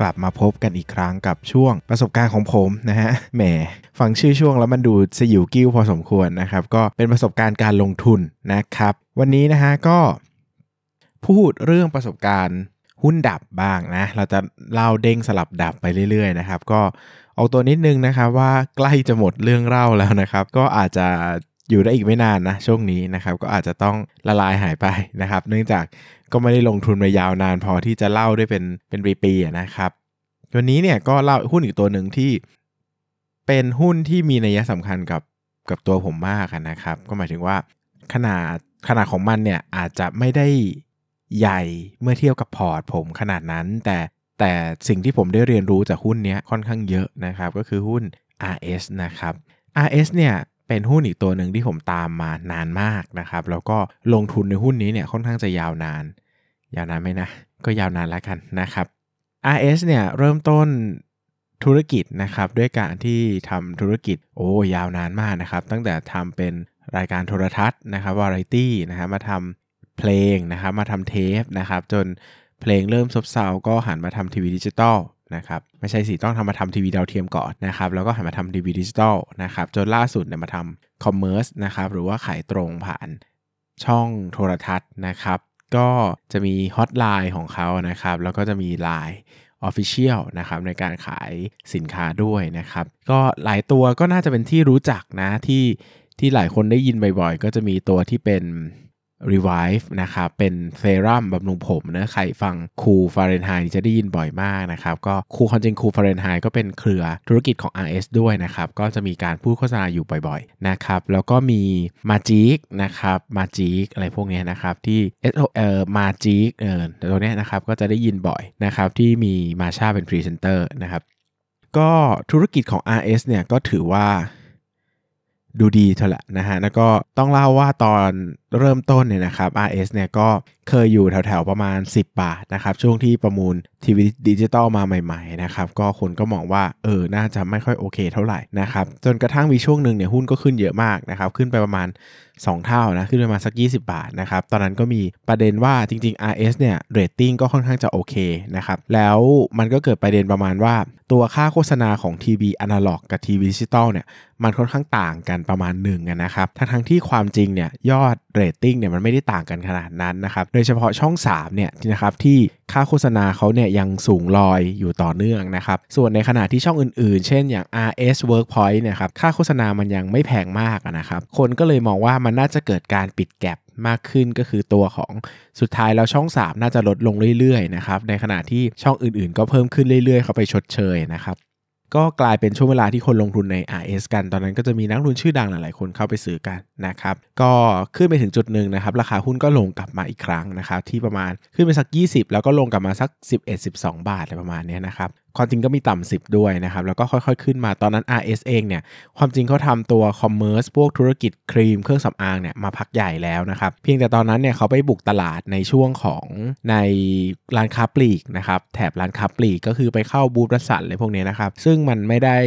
กลับมาพบกันอีกครั้งกับช่วงประสบการณ์ของผมนะฮะแหมฟังชื่อช่วงแล้วมันดูสยิวกิ้วพอสมควรนะครับ ก็เป็นประสบการณ์การลงทุนนะครับ วันนี้นะฮะก็พูดเรื่องประสบการณ์หุ้นดับบ้างนะ เราจะเล่าเด้งสลับดับไปเรื่อยๆนะครับ ก็เอาตัวนิดนึงนะครับว่าใกล้จะหมดเรื่องเล่าแล้วนะครับ ก็อาจจะ อยู่ได้อีกไม่นานนะช่วงนี้นะครับก็อาจจะต้องละลายหายไปนะครับ เนื่องจากก็ไม่ได้ลงทุนมายาวนานพอที่จะเล่าได้เป็นเป็นปีๆนะครับ วันนี้เนี่ยก็เล่าหุ้นอีกตัวหนึ่งที่เป็นหุ้นที่มีนัยสำคัญกับกับตัวผมมากนะครับ ก็หมายถึงว่าขนาดขนาดของมันเนี่ยอาจจะไม่ได้ใหญ่เมื่อเทียบกับพอร์ตผมขนาดนั้น แต่แต่สิ่งที่ผมได้เรียนรู้จากหุ้นนี้ค่อนข้างเยอะนะครับ ก็คือหุ้น RS นะครับ RS เนี่ย เป็นหุ้นอีกตัวหนึ่งที่ผมตามมานานมากนะครับ แล้วก็ลงทุนในหุ้นนี้เนี่ยค่อนข้างจะยาวนาน ยาวนานไหมนะ ก็ยาวนานแล้วกันนะครับ RS เนี่ยเริ่มต้นธุรกิจนะครับด้วยการที่ทำธุรกิจโอ้ยาวนานมากนะครับ ตั้งแต่ทำเป็นรายการโทรทัศน์นะครับวาไรตี้นะครับมาทำเพลงนะครับมาทำเทปนะครับจนเพลงเริ่มซบเซาก็หันมาทำทีวีดิจิตอล นะครับไม่ใช่สิต้องทำมาทำทีวีดาวเทียมก่อนนะครับแล้วก็หันมาทำทีวีดิจิตอลนะครับจนล่าสุดเนี่ยมาทำ commerce นะครับหรือว่าขายตรงผ่านช่องโทรทัศน์นะครับก็จะมีฮอตไลน์ของเขานะครับแล้วก็จะมี LINE Official นะครับในการขายสินค้าด้วยนะครับ ก็หลายตัวก็น่าจะเป็นที่รู้จักนะที่ที่หลายคนได้ยินบ่อยๆ ก็จะมีตัวที่เป็น Revive นะครับเป็นเซรั่มบำรุงผมนะใครฟังคูฟาเรนไฮน์จะได้ยินบ่อยมากนะครับก็คูคอนจิงคูฟาเรนไฮน์ก็เป็นเครือธุรกิจของ RS ด้วยนะครับก็จะมีการพูดโฆษณาอยู่บ่อยๆนะครับแล้วก็มี Magic นะครับ Magic อะไรพวกนี้นะครับที่ S O เอ่อ Magic เออตัวนี้นะครับก็จะได้ยินบ่อยนะครับที่มีมาชาเป็นพรีเซนเตอร์นะครับก็ธุรกิจของ RS เนี่ยก็ถือว่าดูดีเท่าละนะฮะแล้วก็ต้องเล่าว่าตอนเริ่มต้นเนี่ยนะครับ RS เนี่ยก็เคยอยู่แถวๆประมาณ 10 บาทนะครับ ช่วงที่ประมูลทีวีดิจิตอลมาใหม่ๆนะครับ ก็คนก็มองว่าเออ น่าจะไม่ค่อยโอเคเท่าไหร่นะครับ จนกระทั่งมีช่วงหนึ่งเนี่ยหุ้นก็ขึ้นเยอะมากนะครับ ขึ้นไปประมาณ 2 เท่านะ ขึ้นไปมาสัก 20 บาทนะครับ ตอนนั้นก็มีประเด็นว่าจริง ๆ RS เนี่ยเรตติ้งก็ค่อนข้างจะโอเคนะครับ แล้วมันก็เกิดประเด็นประมาณว่า ตัวค่าโฆษณาของทีวีอนาล็อกกับทีวีดิจิตอลเนี่ยมันค่อนข้างต่างกันประมาณหนึ่งนะครับ ทั้งทั้งที่ความจริงเนี่ยยอด เรตติ้งเนี่ยมันไม่ได้ต่างกันขนาดนั้นนะครับโดยเฉพาะช่อง3เนี่ยนะครับที่ค่าโฆษณาเขาเนี่ยยังสูงลอยอยู่ต่อเนื่องนะครับส่วนในขณะที่ช่องอื่นๆ เช่นอย่าง RS Workpoint เนี่ยครับค่าโฆษณามันยังไม่แพงมากนะครับคนก็เลยมองว่ามันน่าจะเกิดการปิดแกลบมากขึ้นก็คือตัวของสุดท้ายแล้วช่อง 3 น่าจะลดลงเรื่อยๆนะครับในขณะที่ช่องอื่นๆ ก็เพิ่มขึ้นเรื่อยๆ เข้าไปชดเชยนะครับ ก็กลายเป็นช่วงเวลาที่คนลงทุนใน RS กัน ตอนนั้นก็จะมีนักลงทุนชื่อดังหลายๆ คนเข้าไปซื้อกันนะครับ ก็ขึ้นไปถึงจุดหนึ่งนะครับ ราคาหุ้นก็ลงกลับมาอีกครั้งนะครับ ที่ประมาณขึ้นไปสัก 20 แล้วก็ลงกลับมาสัก 11-12 บาทอะไรประมาณนี้นะครับ ความจริงก็มีต่ำสิบด้วยนะครับ แล้วก็ค่อยๆ ขึ้นมาตอนนั้น RS เองเนี่ย ความจริงเขาทำตัวคอมเมอร์สพวกธุรกิจครีมเครื่องสำอางเนี่ยมาพักใหญ่แล้วนะครับ เพียงแต่ตอนนั้นเนี่ยเขาไปบุกตลาดในช่วงของในร้านค้าปลีกนะครับ แถบร้านค้าปลีกก็คือไปเข้า Boots Watsons อะไรพวกนี้นะครับ ซึ่งมันไม่ได้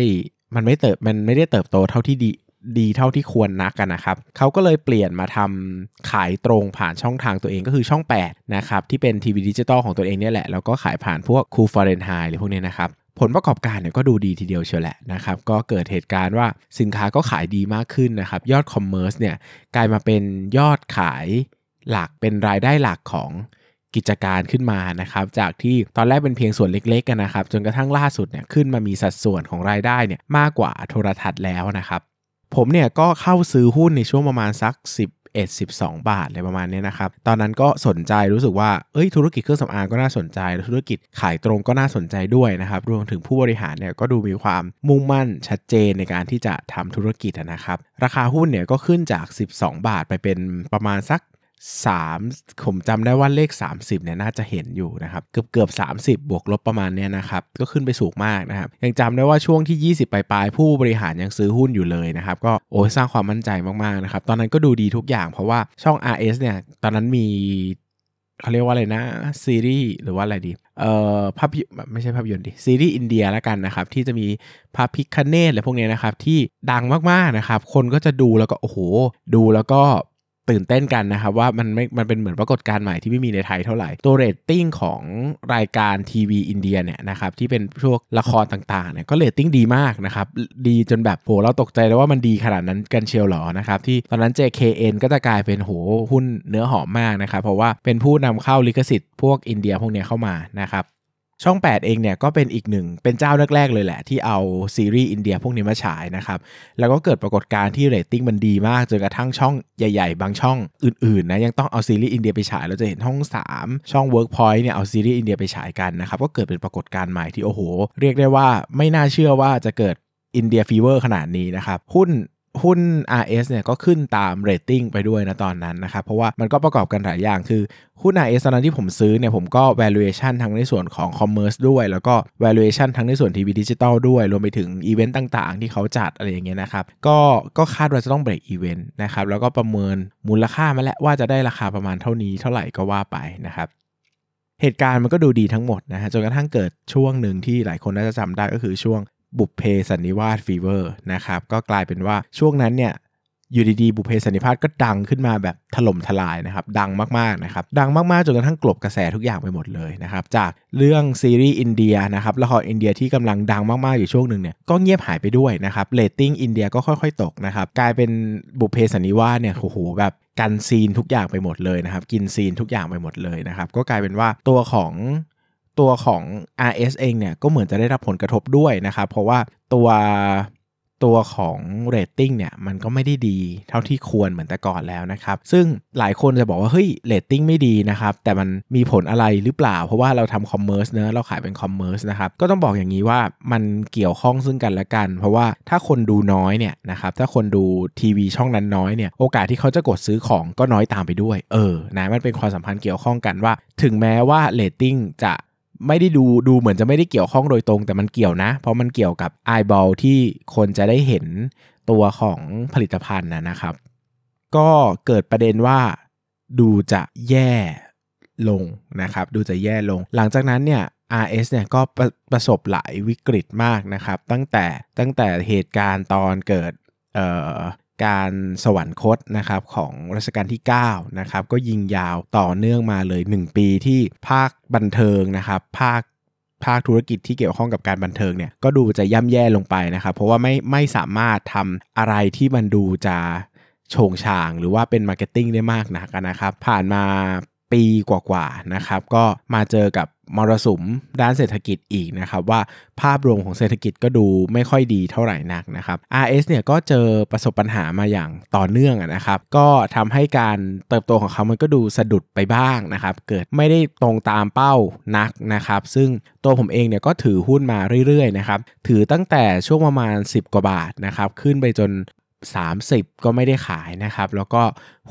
มันไม่เติบมันไม่ได้เติบโตเท่าที่ดี ดีเท่าที่ควรนักกันนะครับเขาก็เลยเปลี่ยนมาทำขายตรงผ่านช่องทางตัวเองก็คือช่อง 8 นะครับ ที่เป็นทีวีดิจิตอลของตัวเองเนี่ยแหละ แล้วก็ขายผ่านพวก Coolfahrenheit หรือพวกนี้นะครับผลประกอบการเนี่ยก็ดูดีทีเดียวเชียวแหละนะครับ ก็เกิดเหตุการณ์ว่าสินค้าก็ขายดีมากขึ้นนะครับ ยอด commerce เนี่ยกลายมาเป็นยอดขายหลักเป็นรายได้หลักของกิจการขึ้นมานะครับ จากที่ตอนแรกเป็นเพียงส่วนเล็กๆกันนะครับ จนกระทั่งล่าสุดเนี่ยขึ้นมามีสัดส่วนของรายได้เนี่ยมากกว่าโทรทัศน์แล้วนะครับ ผมเนี่ยก็เข้าซื้อหุ้นในช่วงประมาณสัก11 12 บาทอะไรประมาณนี้นะครับ ตอนนั้นก็สนใจรู้สึกว่า เอ้ย ธุรกิจเครื่องสำอางก็น่าสนใจ ธุรกิจขายตรงก็น่าสนใจด้วยนะครับ รวมถึงผู้บริหารเนี่ยก็ดูมีความมุ่งมั่นชัดเจนในการที่จะทำธุรกิจนะครับ ราคาหุ้นเนี่ยก็ขึ้นจาก 12 บาทไปเป็นประมาณสัก 3 ผมจำได้ว่าเลข 30เนี่ยน่าจะเห็นอยู่นะครับ เกือบเกือบ 30 บวกลบประมาณเนี้ยนะครับ ก็ขึ้นไปสูงมากนะครับ ยังจำได้ว่าช่วงที่ 20 ปลายๆ ผู้บริหารยังซื้อหุ้นอยู่เลยนะครับ ก็โอ้สร้างความมั่นใจมากๆนะครับ ตอนนั้นก็ดูดีทุกอย่างเพราะว่าช่อง RS เนี่ย ตอนนั้นมีเขาเรียกว่าอะไรนะซีรีส์หรือว่าอะไรดี เอ่อภาพยไม่ใช่ภาพยนตร์ดิซีรีส์อินเดียแล้วกันนะครับ ที่จะมีพระพิฆเนศอะไรพวกนี้นะครับ ที่ดังมากๆนะครับ คนก็จะดูแล้วก็โอ้โห ดูแล้วก็ ตื่นเต้นกันนะครับว่ามันไม่มันเป็นเหมือนปรากฏการณ์ใหม่ที่ไม่มีในไทยเท่าไหร่ ตัวเรตติ้งของรายการทีวีอินเดียเนี่ยนะครับที่เป็นพวกละครต่างๆเนี่ยก็เรตติ้งดีมากนะครับดีจนแบบโหเราตกใจเลยว่ามันดีขนาดนั้นกันเชียวหรอนะครับที่ตอนนั้น JKN ก็จะกลายเป็นโหหุ้นเนื้อหอมมากนะครับเพราะว่าเป็นผู้นำเข้าลิขสิทธิ์พวกอินเดียพวกเนี้ยเข้ามานะครับ ช่อง 8 เองเนี่ยก็เป็นอีกหนึ่งเป็นเจ้าแรกๆเลยแหละ ที่เอาซีรีส์อินเดียพวกนี้มาฉายนะครับแล้วก็เกิดปรากฏการณ์ที่เรตติ้งมันดีมากจนกระทั่งช่องใหญ่ๆ บางช่องอื่นๆนะยังต้องเอาซีรีส์อินเดียไปฉายเราจะเห็นช่อง 3 ช่อง Workpoint เนี่ยเอาซีรีส์อินเดียไปฉายกันนะครับก็เกิดเป็นปรากฏการณ์ใหม่ที่โอ้โห เรียกได้ว่าไม่น่าเชื่อว่าจะเกิดอินเดียฟีเวอร์ขนาดนี้นะครับหุ้น หุ้น RS เนี่ยก็ขึ้นตามเรตติ้งไปด้วยนะตอนนั้นนะครับ เพราะว่ามันก็ประกอบกันหลายอย่างคือ หุ้น RS ตอนนั้นที่ผมซื้อเนี่ยผมก็ valuation ทั้งในส่วนของ commerce ด้วย แล้วก็ valuation ทั้งในส่วนทีวีดิจิตอลด้วย รวมไปถึงอีเวนต์ต่างๆ ที่เขาจัดอะไรอย่างเงี้ยนะครับ ก็ก็คาดว่าจะต้อง break even นะครับ แล้วก็ประเมินมูลค่ามาแล้วว่าจะได้ราคาประมาณเท่านี้เท่าไหร่ก็ว่าไปนะครับเหตุการณ์มันก็ดูดีทั้งหมดนะฮะจนกระทั่งเกิดช่วงหนึ่งที่หลายคนน่าจะจำได้ก็คือช่วง บุพเพสันนิวาสฟีเวอร์นะครับก็กลายเป็นว่าช่วงนั้นเนี่ยอยู่ดีๆบุพเพสันนิวาสก็ดังขึ้นมาแบบถล่มทลายนะครับดังมากๆนะครับดังมากๆจนกระทั่งกลบกระแสทุกอย่างไปหมดเลยนะครับจากเรื่องซีรีส์อินเดียนะครับละครอินเดียที่กำลังดังมากๆอยู่ช่วงหนึ่งเนี่ยก็เงียบหายไปด้วยนะครับเรตติ้งอินเดียก็ค่อยๆตกนะครับกลายเป็นบุพเพสันนิวาสเนี่ยโอ้โหแบบกินซีนทุกอย่างไปหมดเลยนะครับกินซีนทุกอย่างไปหมดเลยนะครับก็กลายเป็นว่าตัวของ ตัวของ RS เองเนี่ยก็เหมือนจะได้รับผลกระทบด้วยนะครับ เพราะว่าตัวตัวของเรตติ้งเนี่ยมันก็ไม่ได้ดีเท่าที่ควรเหมือนแต่ก่อนแล้วนะครับ ซึ่งหลายคนจะบอกว่าเฮ้ยเรตติ้งไม่ดีนะครับ แต่มันมีผลอะไรหรือเปล่า เพราะว่าเราทำ commerce เนอะเราขายเป็น commerce นะครับก็ต้องบอกอย่างนี้ว่ามันเกี่ยวข้องซึ่งกันและกัน เพราะว่าถ้าคนดูน้อยเนี่ยนะครับถ้าคนดูทีวีช่องนั้นน้อยเนี่ยโอกาสที่เขาจะกดซื้อของก็น้อยตามไปด้วย เออนะมันเป็นความสัมพันธ์เกี่ยวข้องกันว่า ถึงแม้ว่าเรตติ้งจะ ไม่ได้ดูดูเหมือนจะไม่ได้เกี่ยวข้องโดยตรง แต่มันเกี่ยวนะ เพราะมันเกี่ยวกับ eyeball ที่คนจะได้เห็นตัวของผลิตภัณฑ์นะนะครับ ก็เกิดประเด็นว่าดูจะแย่ลงนะครับ ดูจะแย่ลง หลังจากนั้นเนี่ย RS เนี่ยก็ประประสบหลายวิกฤตมากนะครับ ตั้งแต่ตั้งแต่เหตุการณ์ตอนเกิด การสวรรคตนะครับของรัชกาลที่9นะครับก็ยิงยาวต่อเนื่องมาเลย 1 ปีที่ภาคบันเทิงนะครับภาคภาคธุรกิจที่เกี่ยวข้องกับการบันเทิงเนี่ยก็ดูจะย่ำแย่ลงไปนะครับ เพราะว่าไม่ไม่สามารถทำอะไรที่มันดูจะโฉ่งฉ่าง หรือว่าเป็น marketing ได้มากนักนะครับ ผ่านมา ปีกว่าๆนะครับก็มาเจอกับมรสุมด้านเศรษฐกิจอีกนะครับว่าภาพรวมของเศรษฐกิจก็ดูไม่ค่อยดีเท่าไหร่นักนะครับ RS เนี่ยก็เจอประสบปัญหามาอย่างต่อเนื่องนะครับก็ทำให้การเติบโตของเขามันก็ดูสะดุดไปบ้างนะครับเกิดไม่ได้ตรงตามเป้านักนะครับซึ่งตัวผมเองเนี่ยก็ถือหุ้นมาเรื่อยๆนะครับถือตั้งแต่ช่วงประมาณ 10 กว่าบาทนะครับขึ้นไปจน 30 ก็ไม่ได้ขายนะครับ แล้วก็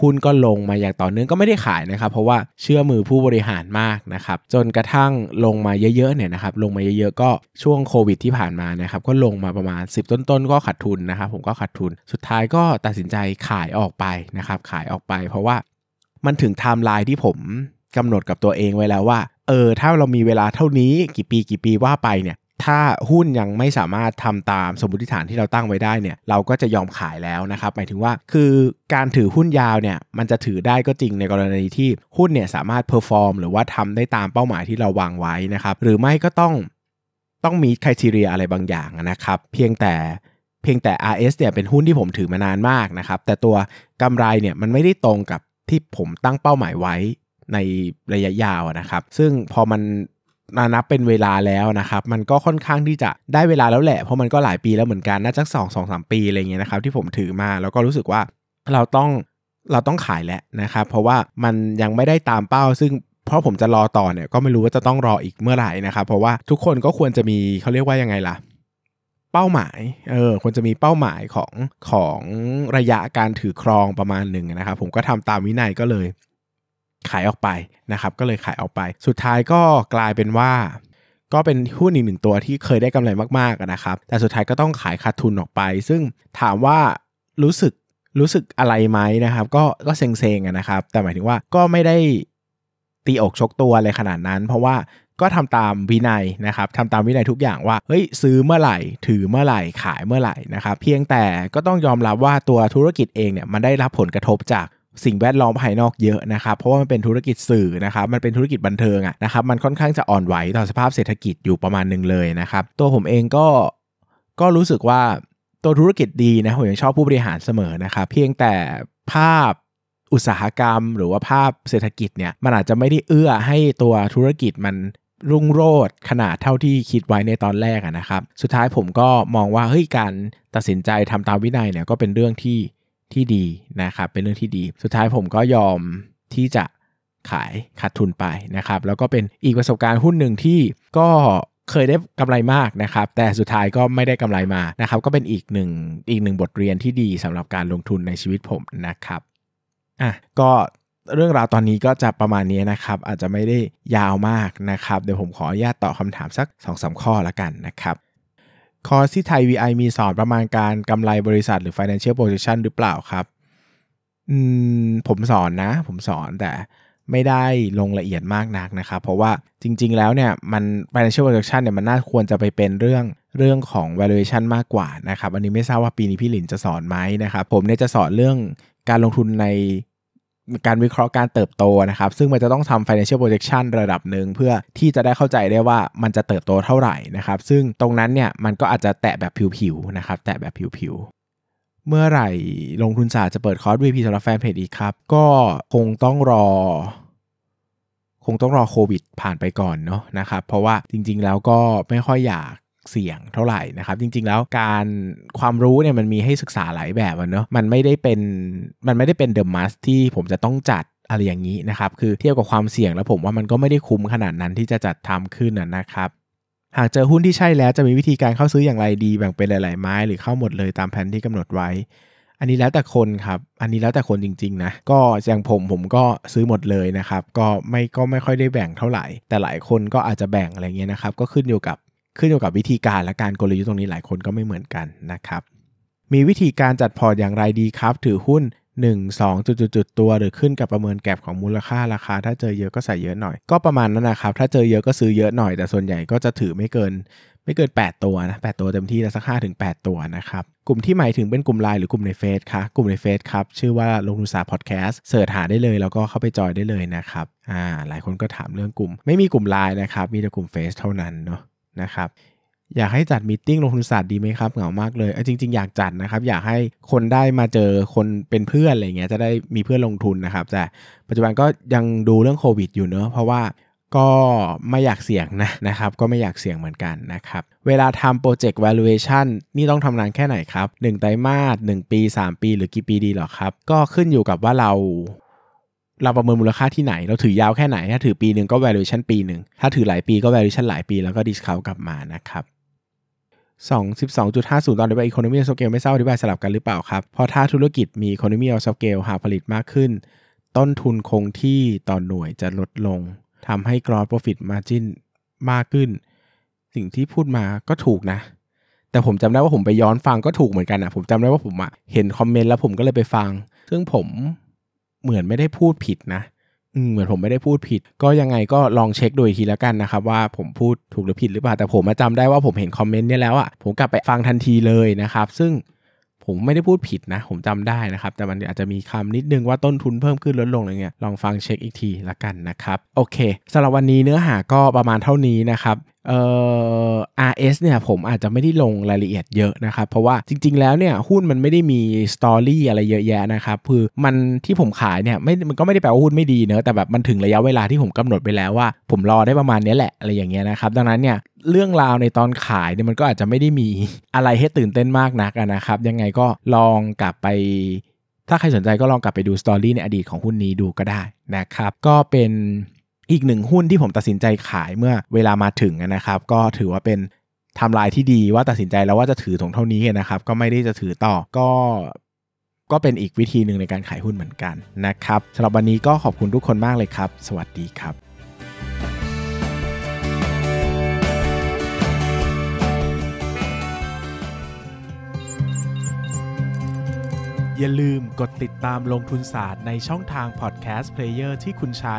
หุ้นก็ลงมาอย่างต่อเนื่องก็ไม่ได้ขายนะครับ เพราะว่าเชื่อมือผู้บริหารมากนะครับ จนกระทั่งลงมาเยอะๆเนี่ยนะครับ ลงมาเยอะๆก็ช่วงโควิดที่ผ่านมานะครับ ก็ลงมาประมาณ 10 ต้นๆ ก็ขาดทุนนะครับ ผมก็ขาดทุน สุดท้ายก็ตัดสินใจขายออกไปนะครับ ขายออกไป เพราะว่ามันถึงไทม์ไลน์ที่ผมกำหนดกับตัวเองไว้แล้วว่า เออ ถ้าเรามีเวลาเท่านี้กี่ปีกี่ปีว่าไปเนี่ย ถ้าหุ้นยังไม่สามารถทำตามสมมติฐานที่เราตั้งไว้ได้เนี่ยเราก็จะยอมขายแล้วนะครับหมายถึงว่าคือการถือหุ้นยาวเนี่ยมันจะถือได้ก็จริงในกรณีที่หุ้นเนี่ยสามารถ perform หรือว่าทำได้ตามเป้าหมายที่เราวางไว้นะครับหรือไม่ก็ต้องต้องมีคุณทีเรียอะไรบางอย่างนะครับเพียงแต่เพียงแต่ RS เนี่ยเป็นหุ้นที่ผมถือมานานมากนะครับแต่ตัวกำไรเนี่ยมันไม่ได้ตรงกับที่ผมตั้งเป้าหมายไว้ในระยะยาวนะครับ ซึ่งพอมัน นานับเป็นเวลาแล้วนะครับ มันก็ค่อนข้างที่จะได้เวลาแล้วแหละ เพราะมันก็หลายปีแล้วเหมือนกัน น่าจะสองสองสามปีอะไรเงี้ยนะครับที่ผมถือมาแล้วก็รู้สึกว่าเราต้องเราต้องขายแล้วนะครับ เพราะว่ามันยังไม่ได้ตามเป้า ซึ่งเพราะผมจะรอต่อเนี่ยก็ไม่รู้ว่าจะต้องรออีกเมื่อไหร่นะครับ เพราะว่าทุกคนก็ควรจะมีเขาเรียกว่ายังไงล่ะเป้าหมายเออควรจะมีเป้าหมายของของระยะการถือครองประมาณหนึ่งนะครับ ผมก็ทำตามวินัยก็เลย ขายออกไปนะครับ ก็เลยขายออกไป สุดท้ายก็กลายเป็นว่า ก็เป็นหุ้นอีกหนึ่งตัวที่เคยได้กำไรมากๆนะครับ แต่สุดท้ายก็ต้องขายขาดทุนออกไป ซึ่งถามว่ารู้สึกรู้สึกอะไรไหมนะครับ ก็ก็เซ็งๆนะครับ แต่หมายถึงว่าก็ไม่ได้ตีอกชกตัวอะไรขนาดนั้น เพราะว่าก็ทำตามวินัยนะครับทำตามวินัยทุกอย่างว่าเฮ้ยซื้อเมื่อไหร่ ถือเมื่อไหร่ขายเมื่อไหร่นะครับ เพียงแต่ก็ต้องยอมรับว่าตัวธุรกิจเองเนี่ยมันได้รับผลกระทบจาก สิ่งแวดล้อมภายนอกเยอะนะครับ เพราะว่ามันเป็นธุรกิจสื่อนะครับ มันเป็นธุรกิจบันเทิงอะนะครับ มันค่อนข้างจะอ่อนไหวต่อสภาพเศรษฐกิจอยู่ประมาณหนึ่งเลยนะครับ ตัวผมเองก็ก็รู้สึกว่าตัวธุรกิจดีนะผมยังชอบผู้บริหารเสมอนะครับ เพียงแต่ภาพอุตสาหกรรม หรือว่าภาพเศรษฐกิจเนี่ยมันอาจจะไม่ได้เอื้อให้ตัวธุรกิจมันรุ่งโรจน์ขนาดเท่าที่คิดไว้ในตอนแรกนะครับ สุดท้ายผมก็มองว่าเฮ้ยการตัดสินใจทำตามวินัยเนี่ยก็เป็นเรื่องที่ ที่ดีนะครับเป็นเรื่องที่ดี สุดท้ายผมก็ยอมที่จะขายขาดทุนไปนะครับแล้วก็เป็นอีกประสบการณ์หุ้นหนึ่งที่ก็เคยได้กำไรมากนะครับ แต่สุดท้ายก็ไม่ได้กำไรมานะครับ ก็เป็นอีกหนึ่งอีกหนึ่งบทเรียนที่ดีสำหรับการลงทุนในชีวิตผมนะครับอะก็เรื่องราวตอนนี้ก็จะประมาณนี้นะครับ อาจจะไม่ได้ยาวมากนะครับ เดี๋ยวผมขออนุญาตตอบคำถามสัก2อสข้อละกันนะครับ คอร์สที่ไทย VI มีสอนประมาณการกำไรบริษัทหรือ financial projection หรือเปล่าครับ อืม ผมสอนนะ ผมสอนแต่ไม่ได้ลงละเอียดมากนักนะครับ เพราะว่าจริง ๆ แล้วเนี่ยมัน financial projection เนี่ยมันน่าควรจะไปเป็นเรื่องเรื่องของ valuation มากกว่านะครับ อันนี้ไม่ทราบว่าปีนี้พี่หลินจะสอนไหมนะครับ ผมเนี่ยจะสอนเรื่องการลงทุนใน การวิเคราะห์การเติบโตนะครับ ซึ่งมันจะต้องทำ financial projection ระดับหนึ่งเพื่อที่จะได้เข้าใจได้ว่ามันจะเติบโตเท่าไหร่นะครับ ซึ่งตรงนั้นเนี่ยมันก็อาจจะแตะแบบผิวๆนะครับ แตะแบบผิวๆเมื่อไหร่ลงทุนศาสตร์จะเปิดคอร์ส VIP สำหรับแฟนเพจอีกครับ ก็คงต้องรอ คงต้องรอโควิดผ่านไปก่อนเนาะนะครับ เพราะว่าจริงๆแล้วก็ไม่ค่อยอยาก เสี่ยงเท่าไหร่นะครับ จริง ๆ แล้วการความรู้เนี่ยมันมีให้ศึกษาหลายแบบเนาะมันไม่ได้เป็นมันไม่ได้เป็นเดอะมัสที่ผมจะต้องจัดอะไรอย่างนี้นะครับคือเทียบกับความเสี่ยงแล้วผมว่ามันก็ไม่ได้คุ้มขนาดนั้นที่จะจัดทำขึ้นนะครับหากเจอหุ้นที่ใช่แล้วจะมีวิธีการเข้าซื้ออย่างไรดีแบ่งเป็นหลาย ๆ ไม้หรือเข้าหมดเลยตามแผนที่กำหนดไว้ อันนี้แล้วแต่คนครับ อันนี้แล้วแต่คนจริง ๆ นะ ก็อย่างผมผมก็ซื้อหมดเลยนะครับ ก็ไม่ก็ไม่ค่อยได้แบ่งเท่าไหร่ แต่หลายคนก็อาจจะแบ่งอะไรเงี้ยนะครับ ก็ขึ้นอยู่กับ ขึ้นอยู่กับวิธีการและการกลยุทธ์ตรงนี้หลายคนก็ไม่เหมือนกันนะครับ มีวิธีการจัดพอร์ตอย่างไรดีครับ ถือหุ้น 1 2จุดจุดตัวหรือขึ้นกับประเมิน gap ของมูลค่าราคา ถ้าเจอเยอะก็ใส่เยอะหน่อย ก็ประมาณนั้นนะครับ ถ้าเจอเยอะก็ซื้อเยอะหน่อย แต่ส่วนใหญ่ก็จะถือไม่เกิน ไม่เกิน 8 ตัวนะ 8 ตัวเต็มที่แล้วสัก5ถึง8ตัวนะครับ กลุ่มที่หมายถึงเป็นกลุ่มไลน์หรือกลุ่มในเฟซคะกลุ่มในเฟซครับ ชื่อว่าลงทุนศาสตร์พอดแคสต์ search หาได้เลยแล้วก็เข้าไปจอยได้เลยนะครับ อ่า หลายคนก็ถามเรื่องกลุ่ม ไม่มีกลุ่มไลน์นะครับ มีแต่กลุ่มเฟซเท่านั้นเนาะ นะครับอยากให้จัดมีติ้งลงทุนศาสตร์ดีไหมครับเหงามากเลยจริง ๆ อยากจัดนะครับ อยากให้คนได้มาเจอคนเป็นเพื่อนอะไรเงี้ยจะได้มีเพื่อนลงทุนนะครับ แต่ปัจจุบันก็ยังดูเรื่องโควิดอยู่เนอะเพราะว่าก็ไม่อยากเสี่ยงนะนะครับ ก็ไม่อยากเสี่ยงเหมือนกันนะครับ เวลาทำโปรเจกต์ valuation นี่ต้องทำนานแค่ไหนครับ 1 ไตรมาส 1 ปี 3 ปี หรือกี่ปีดีหรอครับ ก็ขึ้นอยู่กับว่าเรา เราประเมินมูลค่าที่ไหน เราถือยาวแค่ไหน ถ้าถือปีหนึ่งก็ valuation ปีหนึ่ง ถ้าถือหลายปีก็ valuation หลายปี แล้วก็ discount กลับมานะครับ2 12.50 ตอนนี้ว่า economy of scale ไม่ทราบอธิบายสลับกันหรือเปล่าครับ เพราะถ้าธุรกิจมี economy of scale หากผลิตมากขึ้น ต้นทุนคงที่ต่อหน่วยจะลดลง ทำให้ gross profit margin มากขึ้น สิ่งที่พูดมาก็ถูกนะ แต่ผมจำได้ว่าผมไปย้อนฟังก็ถูกเหมือนกันอะผมจำได้ว่าผมอะเห็นคอมเมนต์แล้วผมก็เลยไปฟัง ซึ่งผม เหมือนไม่ได้พูดผิดนะเหมือนผมไม่ได้พูดผิด ก็ยังไงก็ลองเช็คดูอีกทีแล้วกันนะครับ ว่าผมพูดถูกหรือผิดหรือเปล่าแต่ผมมาจำได้ว่าผมเห็นคอมเมนต์เนี่ยแล้วอะผมกลับไปฟังทันทีเลยนะครับ ซึ่งผมไม่ได้พูดผิดนะ ผมจำได้นะครับ แต่มันอาจจะมีคำนิดนึงว่าต้นทุนเพิ่มขึ้นลดลงอะไรเงี้ยลองฟังเช็คอีกทีละกันนะครับ โอเคสำหรับวันนี้เนื้อหาก็ประมาณเท่านี้นะครับ เอ่อ RS เนี่ยผมอาจจะไม่ได้ลงรายละเอียดเยอะนะครับ เพราะว่าจริง ๆ แล้วเนี่ยหุ้นมันไม่ได้มีสตอรี่อะไรเยอะแยะนะครับคือมันที่ผมขายเนี่ยไม่มันก็ไม่ได้แปลว่าหุ้นไม่ดีเนอะแต่แบบมันถึงระยะเวลาที่ผมกำหนดไปแล้วว่า ผมรอได้ประมาณนี้แหละอะไรอย่างเงี้ยนะครับดังนั้นเนี่ยเรื่องราวในตอนขายเนี่ยมันก็อาจจะไม่ได้มีอะไรให้ตื่นเต้นมากนักนะครับยังไงก็ลองกลับไปถ้าใครสนใจก็ลองกลับไปดูสตอรี่ในอดีตของหุ้นนี้ดูก็ได้นะครับ ก็เป็น อีกหนึ่งหุ้นที่ผมตัดสินใจขายเมื่อเวลามาถึงนะครับ ก็ถือว่าเป็นทำลายที่ดีว่าตัดสินใจแล้วว่าจะถือถงเท่านี้นะครับ ก็ไม่ได้จะถือต่อก็ก็เป็นอีกวิธีหนึ่งในการขายหุ้นเหมือนกันนะครับสำหรับวันนี้ก็ขอบคุณทุกคนมากเลยครับ สวัสดีครับอย่าลืมกดติดตามลงทุนศาสตร์ในช่องทางพอดแคสต์เพลเยอร์ที่คุณใช้